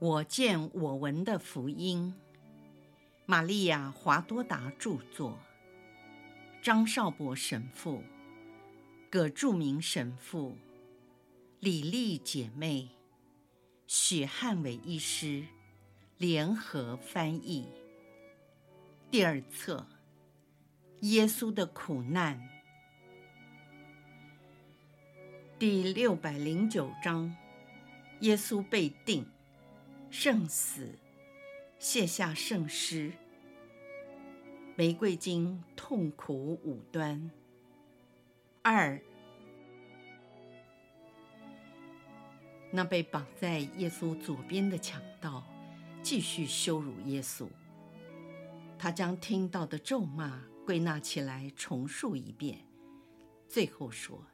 我见我闻的福音，玛利亚·华多达著作，张少博神父、葛著名神父、李丽姐妹、许汉伟医师。联合翻译。第二册：耶稣的苦难，第六百零九章：耶稣被定。圣死，卸下圣诗。玫瑰经痛苦五端。二，那被绑在耶稣左边的强盗，继续羞辱耶稣。他将听到的咒骂归纳起来，重述一遍，最后说：“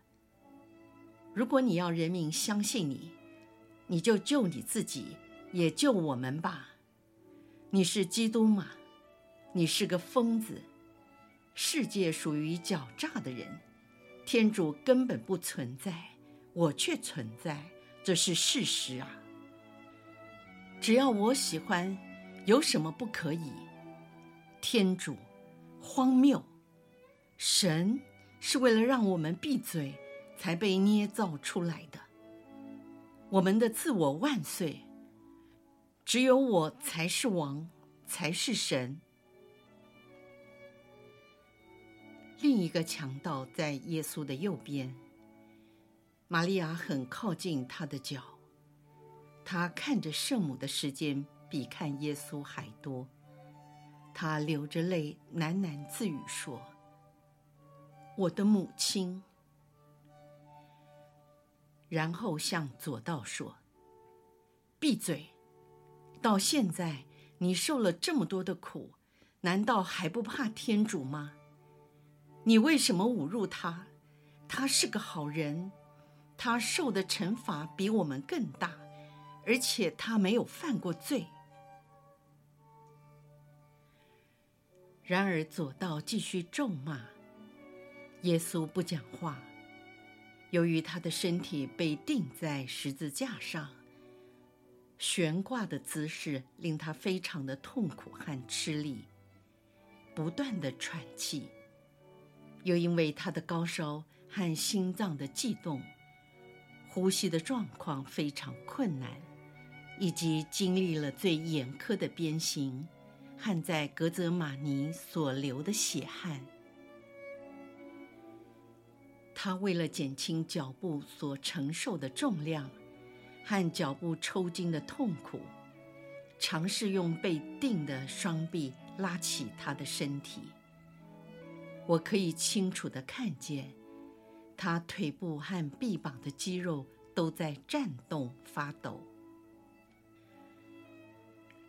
如果你要人民相信你，你就救你自己。”也救我们吧！你是基督吗？你是个疯子！世界属于狡诈的人，天主根本不存在，我却存在，这是事实啊！只要我喜欢，有什么不可以？天主，荒谬！神是为了让我们闭嘴，才被捏造出来的。我们的自我万岁！只有我才是王，才是神。另一个强盗在耶稣的右边，玛利亚很靠近他的脚，他看着圣母的时间比看耶稣还多，他流着泪喃喃自语说：“我的母亲。”然后向左道说：“闭嘴。”到现在，你受了这么多的苦，难道还不怕天主吗？你为什么侮辱他？他是个好人，他受的惩罚比我们更大，而且他没有犯过罪。然而左道继续咒骂，耶稣不讲话，由于他的身体被钉在十字架上。悬挂的姿势令他非常的痛苦和吃力，不断的喘气，又因为他的高烧和心脏的悸动，呼吸的状况非常困难，以及经历了最严苛的鞭刑和在格泽玛尼所流的血汗，他为了减轻脚步所承受的重量。和脚部抽筋的痛苦，尝试用被钉的双臂拉起他的身体。我可以清楚地看见，他腿部和臂膀的肌肉都在颤动发抖。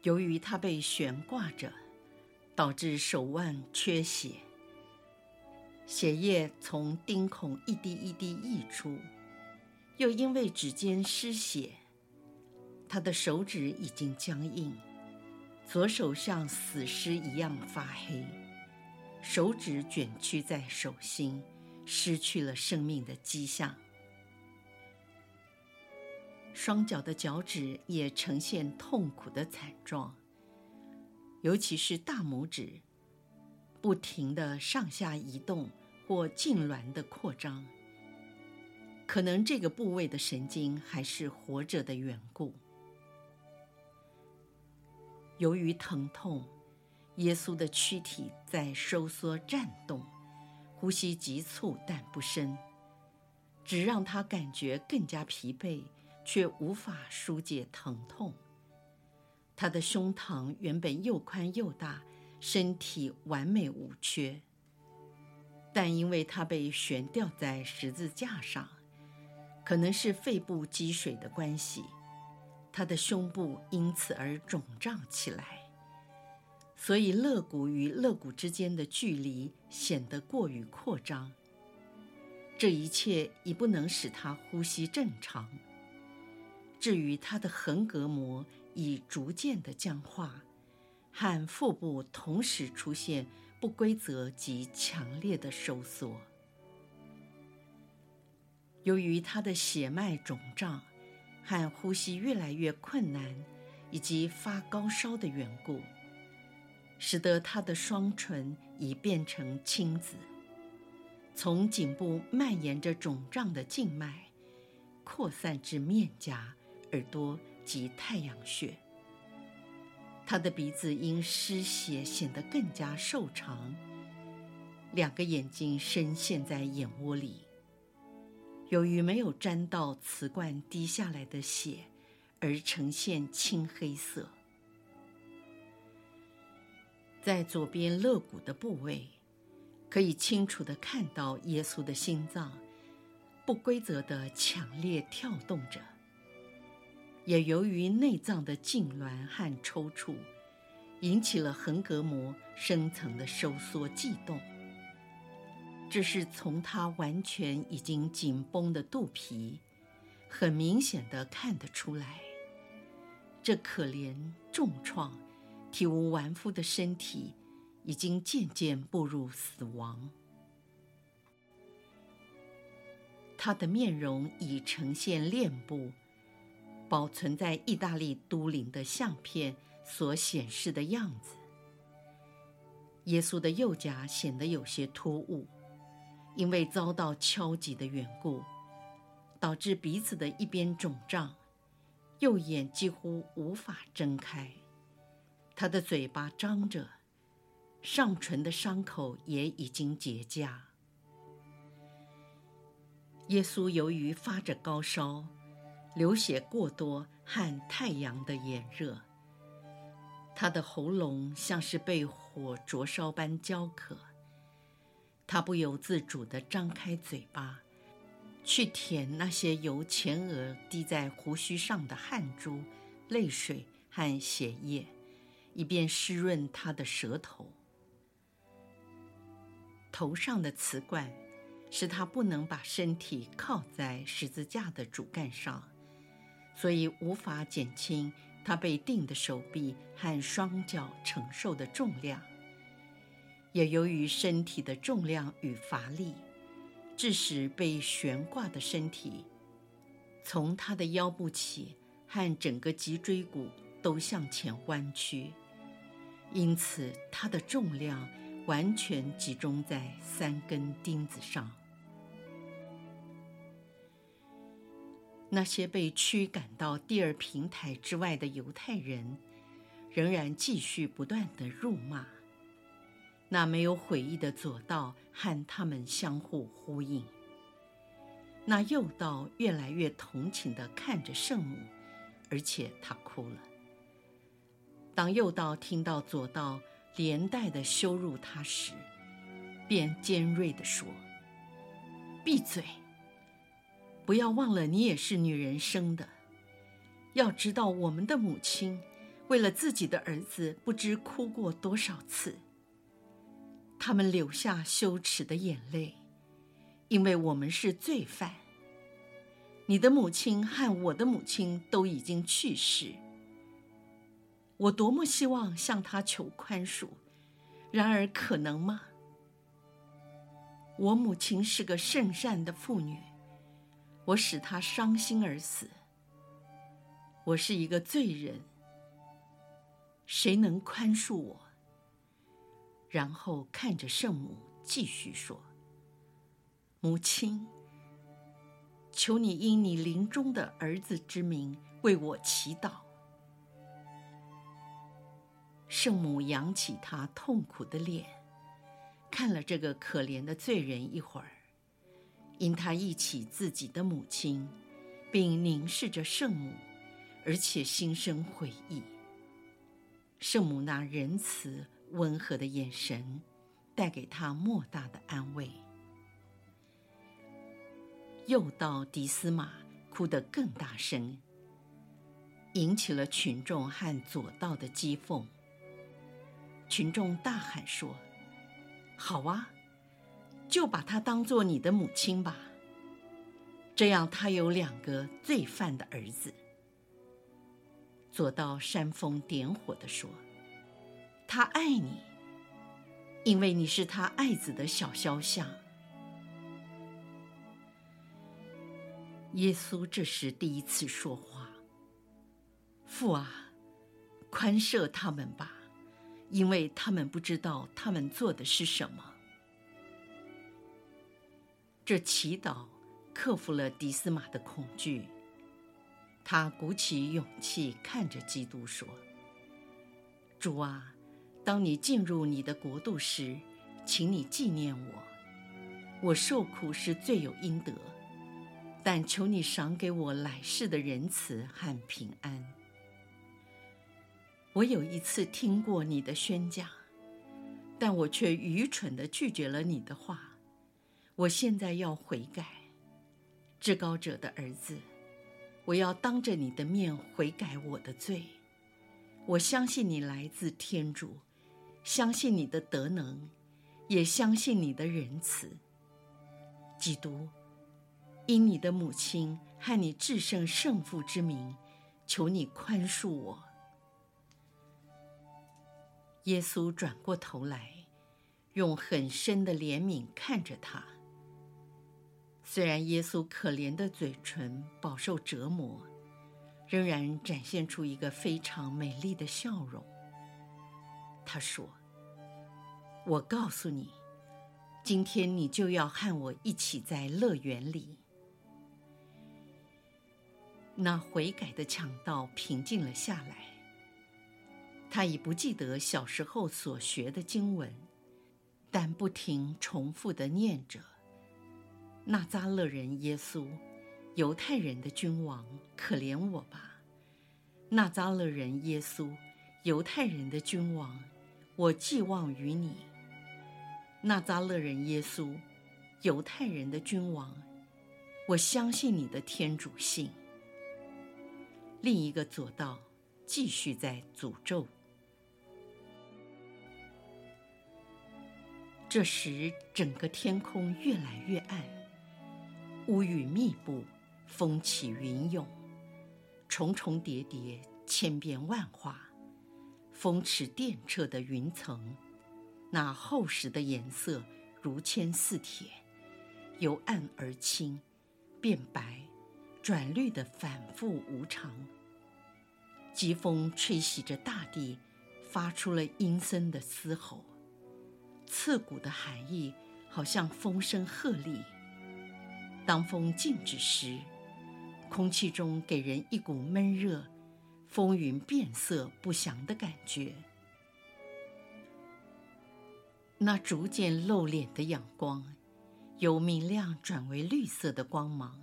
由于他被悬挂着，导致手腕缺血，血液从钉孔一滴一滴溢出。又因为指尖失血，他的手指已经僵硬，左手像死尸一样发黑，手指卷曲在手心，失去了生命的迹象。双脚的脚趾也呈现痛苦的惨状，尤其是大拇指，不停的上下移动或痉挛的扩张。可能这个部位的神经还是活着的缘故。由于疼痛，耶稣的躯体在收缩颤动，呼吸急促但不深，只让他感觉更加疲惫，却无法纾解疼痛。他的胸膛原本又宽又大，身体完美无缺，但因为他被悬吊在十字架上。可能是肺部积水的关系，他的胸部因此而肿胀起来，所以肋骨与肋骨之间的距离显得过于扩张。这一切已不能使他呼吸正常。至于他的横膈膜已逐渐的僵化，和腹部同时出现不规则及强烈的收缩。由于他的血脉肿胀和呼吸越来越困难，以及发高烧的缘故，使得他的双唇已变成青紫，从颈部蔓延着肿胀的静脉，扩散至面颊、耳朵及太阳穴。他的鼻子因失血显得更加瘦长，两个眼睛深陷在眼窝里。由于没有沾到瓷罐滴下来的血，而呈现青黑色。在左边肋骨的部位，可以清楚的看到耶稣的心脏不规则的强烈跳动着。也由于内脏的痉挛和抽搐，引起了横膈膜深层的收缩悸动。这是从他完全已经紧绷的肚皮，很明显的看得出来。这可怜重创、体无完肤的身体，已经渐渐步入死亡。他的面容已呈现脸部，保存在意大利都灵的相片所显示的样子。耶稣的右颊显得有些突兀。因为遭到敲击的缘故，导致鼻子的一边肿胀，右眼几乎无法睁开。他的嘴巴张着，上唇的伤口也已经结痂。耶稣由于发着高烧，流血过多和太阳的炎热，他的喉咙像是被火灼烧般焦渴。他不由自主地张开嘴巴，去舔那些由前额滴在胡须上的汗珠、泪水和血液，以便湿润他的舌头。头上的瓷罐使他不能把身体靠在十字架的主干上，所以无法减轻他被钉的手臂和双脚承受的重量。也由于身体的重量与乏力，致使被悬挂的身体，从他的腰部起和整个脊椎骨都向前弯曲，因此他的重量完全集中在三根钉子上。那些被驱赶到第二平台之外的犹太人，仍然继续不断地辱骂。那没有悔意的左道和他们相互呼应。那右道越来越同情地看着圣母，而且他哭了。当右道听到左道连带的羞辱他时，便尖锐地说：“闭嘴！不要忘了你也是女人生的。要知道我们的母亲为了自己的儿子，不知哭过多少次。”他们流下羞耻的眼泪，因为我们是罪犯。你的母亲和我的母亲都已经去世。我多么希望向她求宽恕，然而可能吗？我母亲是个圣善的妇女，我使她伤心而死。我是一个罪人，谁能宽恕我？然后看着圣母，继续说：“母亲，求你因你临终的儿子之名为我祈祷。”圣母扬起她痛苦的脸，看了这个可怜的罪人一会儿，因他忆起自己的母亲，并凝视着圣母，而且心生悔意。圣母那仁慈。温和的眼神带给他莫大的安慰。右道狄斯玛哭得更大声，引起了群众和左道的讥讽。群众大喊说：“好啊，就把她当做你的母亲吧，这样她有两个罪犯的儿子。”左道煽风点火地说。他爱你，因为你是他爱子的小肖像。耶稣这时第一次说话：“父啊，宽赦他们吧，因为他们不知道他们做的是什么。”这祈祷克服了迪斯玛的恐惧。他鼓起勇气，看着基督说：“主啊，当你进入你的国度时，请你纪念我。我受苦是罪有应得，但求你赏给我来世的仁慈和平安。我有一次听过你的宣讲，但我却愚蠢地拒绝了你的话。我现在要悔改，至高者的儿子。”我要当着你的面悔改我的罪。我相信你来自天主，相信你的德能，也相信你的仁慈。基督，因你的母亲和你至圣圣父之名，求你宽恕我。耶稣转过头来，用很深的怜悯看着他。虽然耶稣可怜的嘴唇饱受折磨，仍然展现出一个非常美丽的笑容。他说：“我告诉你，今天你就要和我一起在乐园里。”那悔改的强盗平静了下来。他已不记得小时候所学的经文，但不停重复的念着。纳扎勒人耶稣，犹太人的君王，可怜我吧！纳扎勒人耶稣，犹太人的君王，我寄望于你。纳扎勒人耶稣，犹太人的君王，我相信你的天主性。另一个左道继续在诅咒。这时，整个天空越来越暗。乌云密布，风起云涌，重重叠叠，千变万化，风驰电掣的云层，那厚实的颜色如铅似铁，由暗而清，变白，转绿的反复无常。疾风吹袭着大地，发出了阴森的嘶吼，刺骨的寒意好像风声鹤唳。当风静止时，空气中给人一股闷热、风云变色不祥的感觉。那逐渐露脸的阳光，由明亮转为绿色的光芒，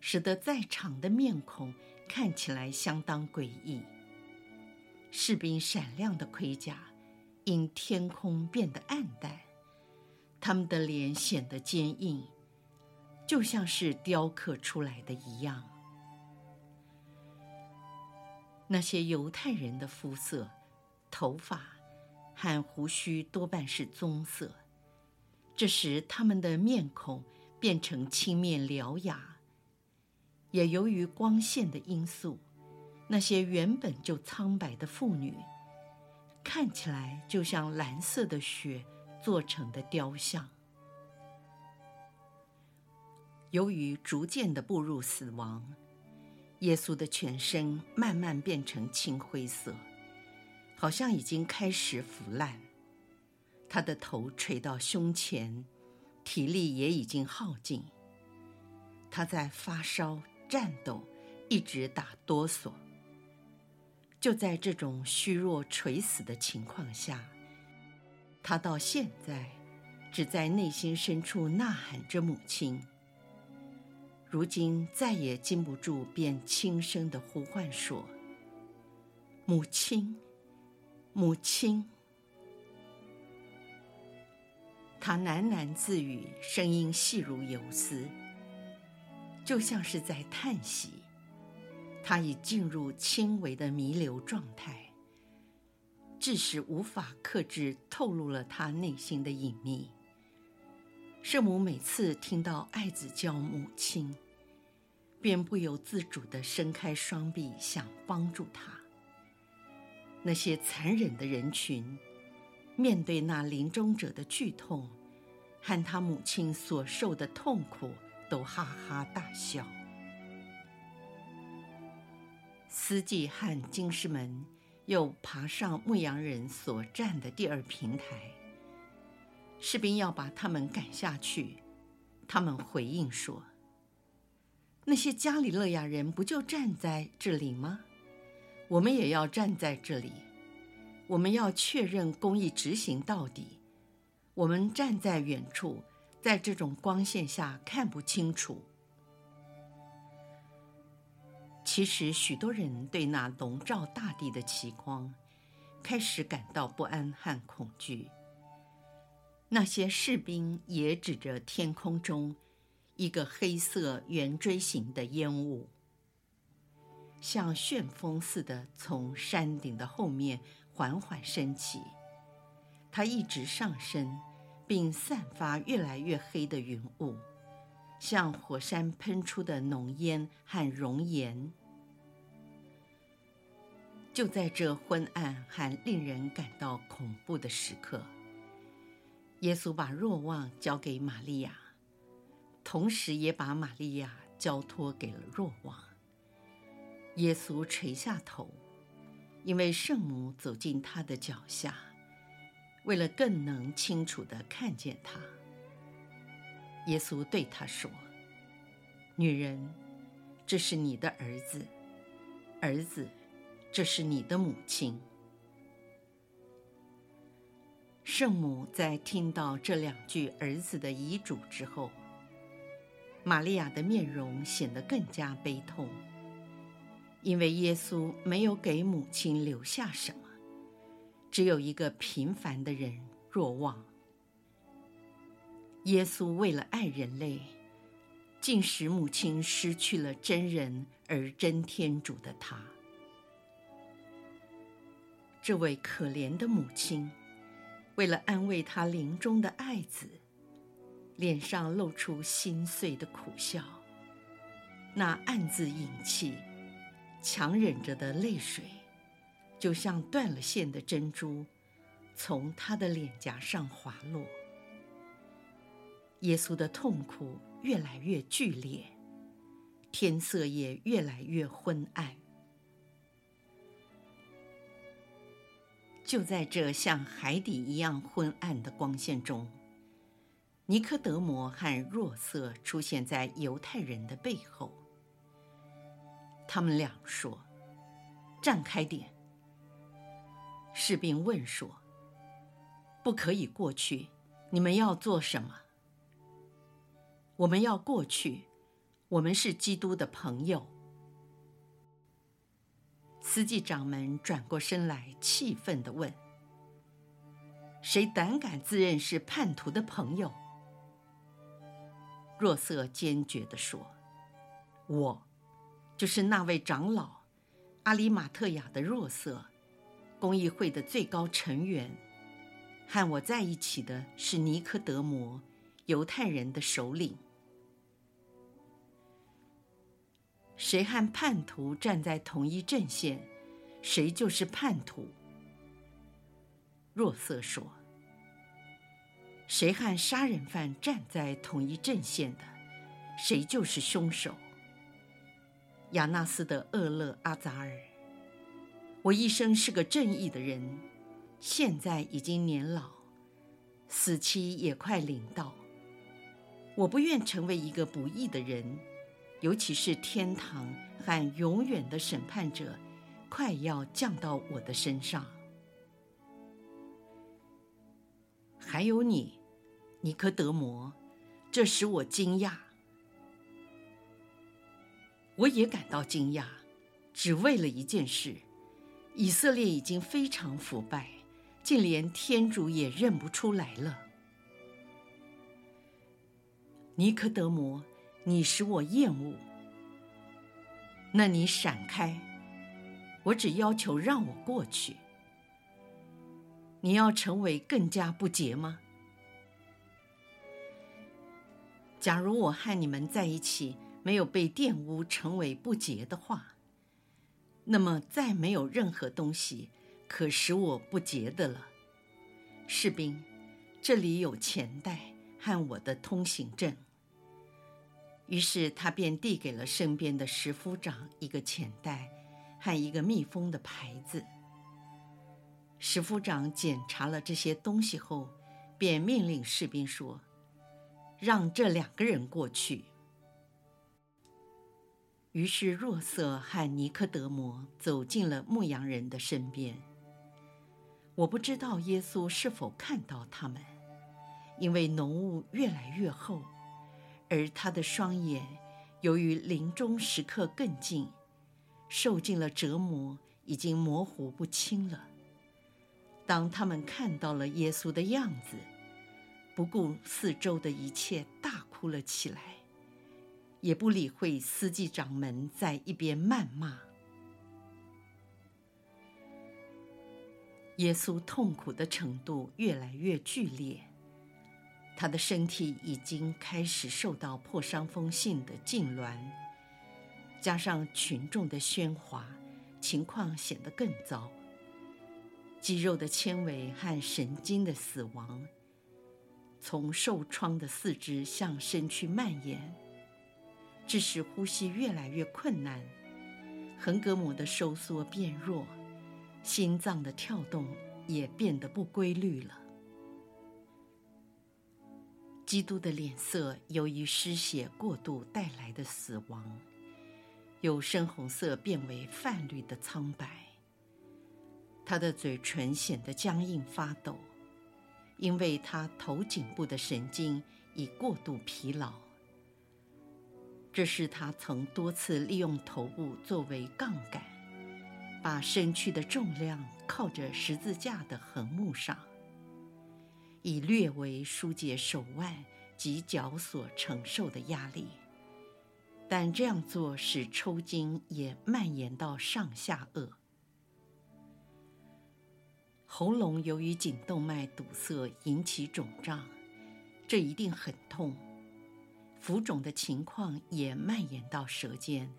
使得在场的面孔看起来相当诡异。士兵闪亮的盔甲因天空变得暗淡，他们的脸显得坚硬。就像是雕刻出来的一样。那些犹太人的肤色、头发和胡须多半是棕色，这时他们的面孔变成青面獠牙。也由于光线的因素，那些原本就苍白的妇女，看起来就像蓝色的雪做成的雕像。由于逐渐的步入死亡，耶稣的全身慢慢变成青灰色，好像已经开始腐烂。他的头垂到胸前，体力也已经耗尽。他在发烧、颤抖，一直打哆嗦。就在这种虚弱垂死的情况下，他到现在只在内心深处呐喊着母亲。如今再也禁不住，便轻声地呼唤说：“母亲，母亲。”他喃喃自语，声音细如游丝，就像是在叹息。他已进入轻微的弥留状态，致使无法克制，透露了他内心的隐秘。圣母每次听到爱子叫母亲，便不由自主地伸开双臂，想帮助他。那些残忍的人群，面对那临终者的剧痛，和他母亲所受的痛苦，都哈哈大笑。司机和经师们又爬上牧羊人所站的第二平台。士兵要把他们赶下去，他们回应说：“那些加里勒亚人不就站在这里吗？我们也要站在这里。我们要确认公益执行到底。我们站在远处，在这种光线下看不清楚。”其实，许多人对那笼罩大地的奇光开始感到不安和恐惧。那些士兵也指着天空中一个黑色圆锥形的烟雾，像旋风似的从山顶的后面缓缓升起。它一直上升，并散发越来越黑的云雾，像火山喷出的浓烟和熔岩。就在这昏暗和令人感到恐怖的时刻。耶稣把若望交给玛利亚，同时也把玛利亚交托给了若望。耶稣垂下头，因为圣母走进他的脚下，为了更能清楚地看见他。耶稣对他说：“女人，这是你的儿子；儿子，这是你的母亲。”圣母在听到这两句儿子的遗嘱之后，玛利亚的面容显得更加悲痛，因为耶稣没有给母亲留下什么，只有一个平凡的人若望。耶稣为了爱人类，竟使母亲失去了真人而真天主的他。这位可怜的母亲。为了安慰他临终的爱子，脸上露出心碎的苦笑，那暗自隐泣、强忍着的泪水，就像断了线的珍珠，从他的脸颊上滑落。耶稣的痛苦越来越剧烈，天色也越来越昏暗。就在这像海底一样昏暗的光线中，尼科德摩和若瑟出现在犹太人的背后。他们俩说：“站开点。”士兵问说：“不可以过去，你们要做什么？”“我们要过去，我们是基督的朋友。”司祭掌门转过身来，气愤地问：“谁胆敢自认是叛徒的朋友？”若瑟坚决地说：“我，就是那位长老，阿里马特雅的若瑟，公益会的最高成员。和我在一起的是尼科德摩，犹太人的首领。谁和叛徒站在同一阵线，谁就是叛徒。若瑟说：“谁和杀人犯站在同一阵线的，谁就是凶手。”亚纳斯的厄勒阿扎尔，我一生是个正义的人，现在已经年老，死期也快临到，我不愿成为一个不义的人。尤其是天堂和永远的审判者，快要降到我的身上。还有你，尼科德摩，这使我惊讶。我也感到惊讶，只为了一件事：以色列已经非常腐败，竟连天主也认不出来了。尼科德摩。你使我厌恶，那你闪开，我只要求让我过去。你要成为更加不洁吗？假如我和你们在一起没有被玷污成为不洁的话，那么再没有任何东西可使我不洁的了。士兵，这里有钱袋和我的通行证。于是他便递给了身边的石夫长一个钱袋和一个密封的牌子，石夫长检查了这些东西后，便命令士兵说：“让这两个人过去。”于是若瑟和尼科德摩走进了牧羊人的身边。我不知道耶稣是否看到他们，因为浓雾越来越厚，而他的双眼由于临终时刻更近，受尽了折磨，已经模糊不清了。当他们看到了耶稣的样子，不顾四周的一切，大哭了起来。也不理会司机长们在一边谩骂。耶稣痛苦的程度越来越剧烈，他的身体已经开始受到破伤风性的痉挛，加上群众的喧哗，情况显得更糟。肌肉的纤维和神经的死亡，从受创的四肢向身躯蔓延。致使呼吸越来越困难，横膈膜的收缩变弱，心脏的跳动也变得不规律了。基督的脸色由于失血过度带来的死亡，由深红色变为泛绿的苍白。他的嘴唇显得僵硬发抖，因为他头颈部的神经已过度疲劳。这是他曾多次利用头部作为杠杆，把身躯的重量靠着十字架的横木上，以略为纾解手腕及脚所承受的压力。但这样做使抽筋也蔓延到上下颚，喉咙由于颈动脉堵塞引起肿胀，这一定很痛。浮肿的情况也蔓延到舌尖，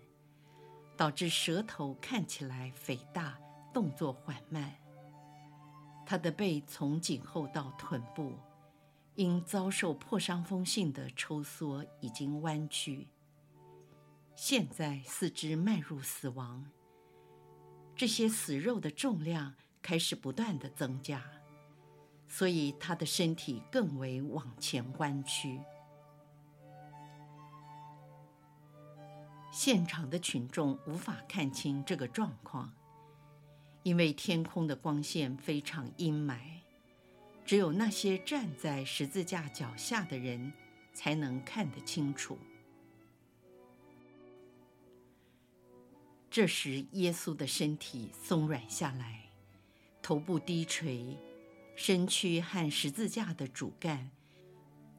导致舌头看起来肥大，动作缓慢。他的背从颈后到臀部，因遭受破伤风性的抽缩已经弯曲。现在四肢迈入死亡，这些死肉的重量开始不断地增加，所以他的身体更为往前弯曲。现场的群众无法看清这个状况，因为天空的光线非常阴霾，只有那些站在十字架脚下的人才能看得清楚。这时，耶稣的身体松软下来，头部低垂，身躯和十字架的主干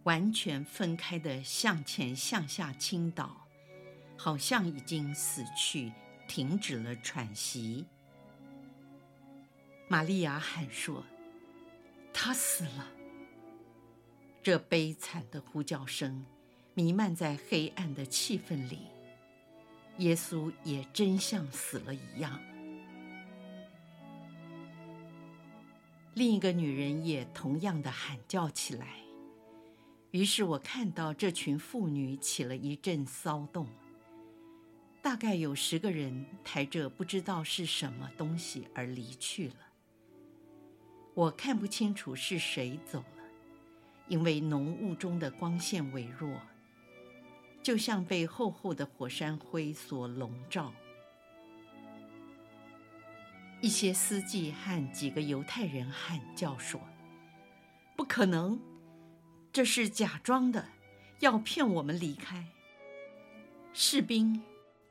完全分开的向前向下倾倒。好像已经死去，停止了喘息。玛利亚喊说：“他死了。”这悲惨的呼叫声弥漫在黑暗的气氛里。耶稣也真像死了一样。另一个女人也同样的喊叫起来。于是我看到这群妇女起了一阵骚动。大概有十个人抬着不知道是什么东西而离去了。我看不清楚是谁走了，因为浓雾中的光线微弱，就像被厚厚的火山灰所笼罩。一些司机和几个犹太人喊叫说：“不可能，这是假装的，要骗我们离开。”士兵。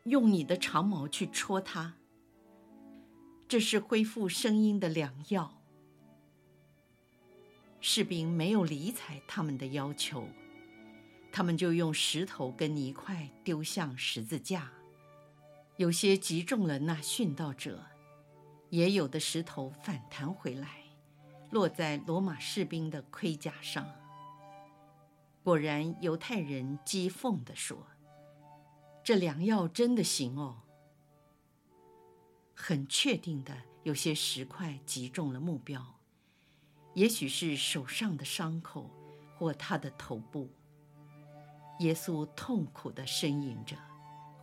用你的长矛去戳他，这是恢复声音的良药。士兵没有理睬他们的要求，他们就用石头跟泥块丢向十字架，有些击中了那殉道者，也有的石头反弹回来，落在罗马士兵的盔甲上。果然，犹太人讥讽地说。这良药真的行哦。很确定的，有些石块击中了目标，也许是手上的伤口或他的头部。耶稣痛苦地呻吟着，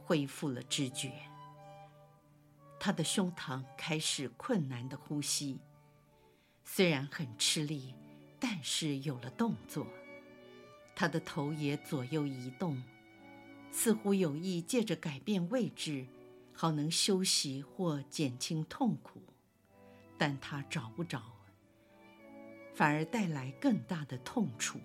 恢复了知觉。他的胸膛开始困难的呼吸，虽然很吃力，但是有了动作。他的头也左右移动，似乎有意借着改变位置，好能休息或减轻痛苦。但他找不着，反而带来更大的痛楚。